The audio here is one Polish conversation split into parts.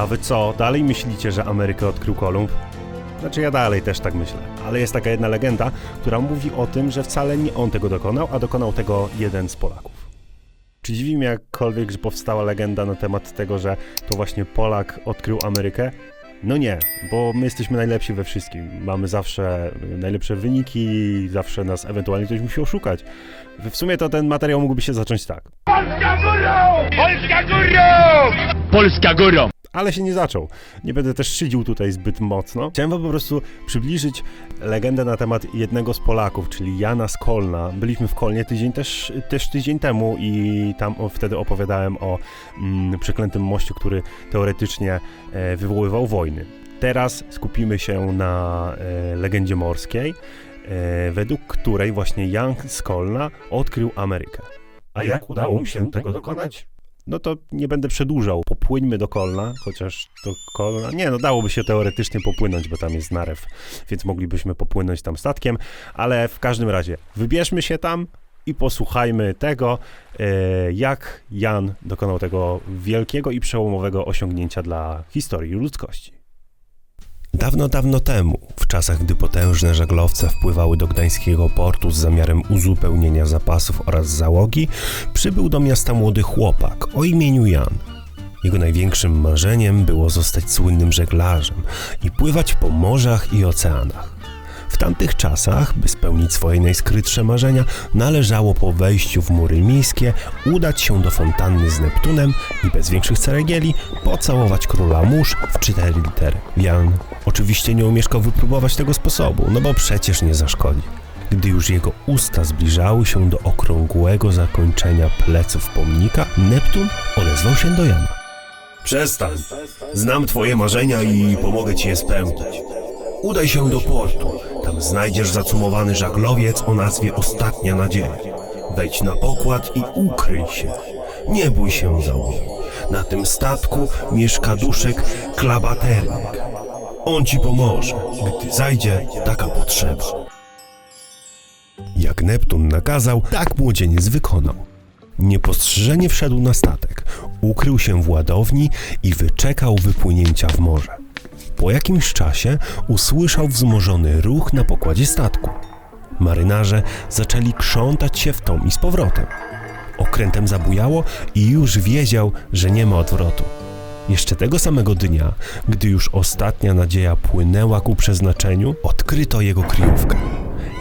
A wy co, dalej myślicie, że Amerykę odkrył Kolumb? Znaczy ja dalej też tak myślę, ale jest taka jedna legenda, która mówi o tym, że wcale nie on tego dokonał, a dokonał tego jeden z Polaków. Czy dziwi mnie jakkolwiek, że powstała legenda na temat tego, że to właśnie Polak odkrył Amerykę? No nie, bo my jesteśmy najlepsi we wszystkim. Mamy zawsze najlepsze wyniki, zawsze nas ewentualnie ktoś musi oszukać. W sumie to ten materiał mógłby się zacząć tak. Polska górą! Polska górą! Polska górą! Ale się nie zaczął. Nie będę też szydził tutaj zbyt mocno. Chciałem wam po prostu przybliżyć legendę na temat jednego z Polaków, czyli Jana Skolna. Byliśmy w Kolnie tydzień też, też tydzień temu i tam wtedy opowiadałem o mm, przeklętym moście, który teoretycznie e, wywoływał wojny. Teraz skupimy się na e, legendzie morskiej, e, według której właśnie Jan Skolna odkrył Amerykę. A jak udało mu się tego dokonać? No to nie będę przedłużał. Popłyńmy do Kolna, chociaż do Kolna. Nie, no dałoby się teoretycznie popłynąć, bo tam jest narew, więc moglibyśmy popłynąć tam statkiem, ale w każdym razie wybierzmy się tam i posłuchajmy tego, e, jak Jan dokonał tego wielkiego i przełomowego osiągnięcia dla historii ludzkości. Dawno, dawno temu, w czasach, gdy potężne żaglowce wpływały do gdańskiego portu z zamiarem uzupełnienia zapasów oraz załogi, przybył do miasta młody chłopak o imieniu Jan. Jego największym marzeniem było zostać słynnym żeglarzem i pływać po morzach i oceanach. Tamtych czasach, by spełnić swoje najskrytsze marzenia, należało po wejściu w mury miejskie udać się do fontanny z Neptunem i bez większych ceregieli pocałować króla mórz w cztery litery. Jan oczywiście nie omieszkał wypróbować tego sposobu, no bo przecież nie zaszkodzi. Gdy już jego usta zbliżały się do okrągłego zakończenia pleców pomnika, Neptun odezwał się do Jana. Przestań. Znam twoje marzenia i pomogę ci je spełnić. Udaj się do portu. Tam znajdziesz zacumowany żaglowiec o nazwie Ostatnia Nadzieja. Wejdź na pokład i ukryj się. Nie bój się załogi. Na tym statku mieszka duszek Klabaternik. On ci pomoże, gdy zajdzie taka potrzeba. Jak Neptun nakazał, tak młodzieniec wykonał. Niepostrzeżenie wszedł na statek, ukrył się w ładowni i wyczekał wypłynięcia w morze. Po jakimś czasie usłyszał wzmożony ruch na pokładzie statku. Marynarze zaczęli krzątać się w tom i z powrotem. Okrętem zabujało i już wiedział, że nie ma odwrotu. Jeszcze tego samego dnia, gdy już ostatnia nadzieja płynęła ku przeznaczeniu, odkryto jego kryjówkę.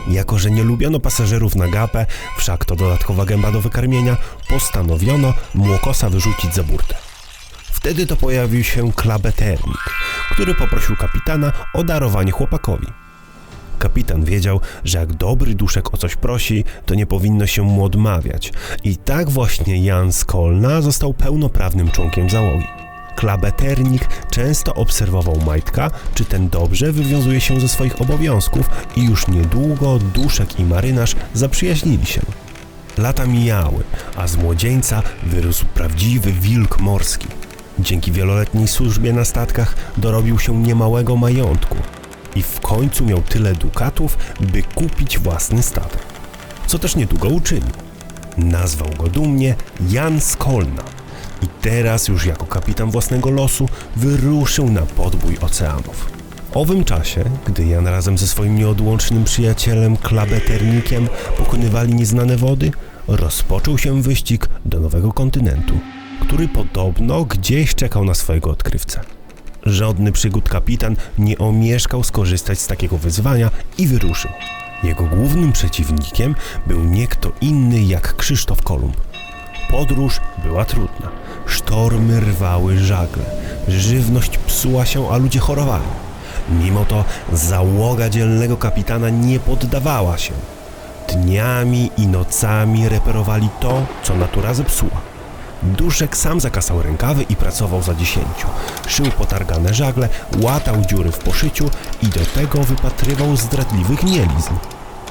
Jako, że nie lubiono pasażerów na gapę, wszak to dodatkowa gęba do wykarmienia, postanowiono młokosa wyrzucić za burtę. Wtedy to pojawił się klabeternik, który poprosił kapitana o darowanie chłopakowi. Kapitan wiedział, że jak dobry duszek o coś prosi, to nie powinno się mu odmawiać. I tak właśnie Jan Skolna został pełnoprawnym członkiem załogi. Klabeternik często obserwował Majtka, czy ten dobrze wywiązuje się ze swoich obowiązków i już niedługo duszek i marynarz zaprzyjaźnili się. Lata mijały, a z młodzieńca wyrósł prawdziwy wilk morski. Dzięki wieloletniej służbie na statkach dorobił się niemałego majątku i w końcu miał tyle dukatów, by kupić własny statek. Co też niedługo uczynił. Nazwał go dumnie Jan Skolna i teraz już jako kapitan własnego losu wyruszył na podbój oceanów. W owym czasie, gdy Jan razem ze swoim nieodłącznym przyjacielem Klabeternikiem pokonywali nieznane wody, rozpoczął się wyścig do nowego kontynentu, który podobno gdzieś czekał na swojego odkrywcę. Żadny przygód kapitan nie omieszkał skorzystać z takiego wyzwania i wyruszył. Jego głównym przeciwnikiem był nie kto inny jak Krzysztof Kolumb. Podróż była trudna. Sztormy rwały żagle, żywność psuła się, a ludzie chorowali. Mimo to załoga dzielnego kapitana nie poddawała się. Dniami i nocami reperowali to, co natura zepsuła. Duszek sam zakasał rękawy i pracował za dziesięciu. Szył potargane żagle, łatał dziury w poszyciu i do tego wypatrywał zdradliwych mielizn.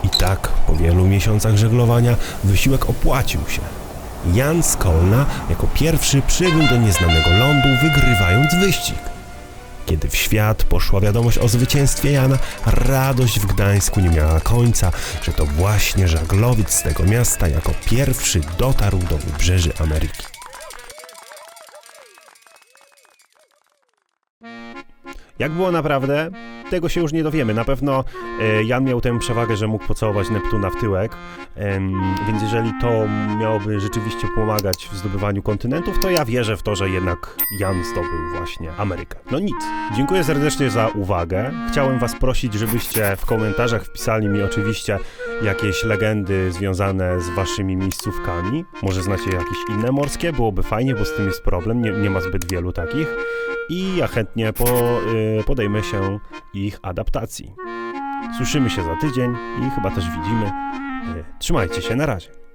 I tak, po wielu miesiącach żeglowania, wysiłek opłacił się. Jan Skolna jako pierwszy przybył do nieznanego lądu, wygrywając wyścig. Kiedy w świat poszła wiadomość o zwycięstwie Jana, radość w Gdańsku nie miała końca, że to właśnie żaglowiec z tego miasta jako pierwszy dotarł do wybrzeży Ameryki. Jak było naprawdę, tego się już nie dowiemy. Na pewno e, Jan miał tę przewagę, że mógł pocałować Neptuna w tyłek, więc jeżeli to miałoby rzeczywiście pomagać w zdobywaniu kontynentów, to ja wierzę w to, że jednak Jan zdobył właśnie Amerykę. No nic. Dziękuję serdecznie za uwagę. Chciałem was prosić, żebyście w komentarzach wpisali mi oczywiście jakieś legendy związane z waszymi miejscówkami. Może znacie jakieś inne morskie? Byłoby fajnie, bo z tym jest problem. Nie, nie ma zbyt wielu takich. I ja chętnie po, y, podejmę się ich adaptacji. Słyszymy się za tydzień i chyba też widzimy. Y, trzymajcie się, na razie.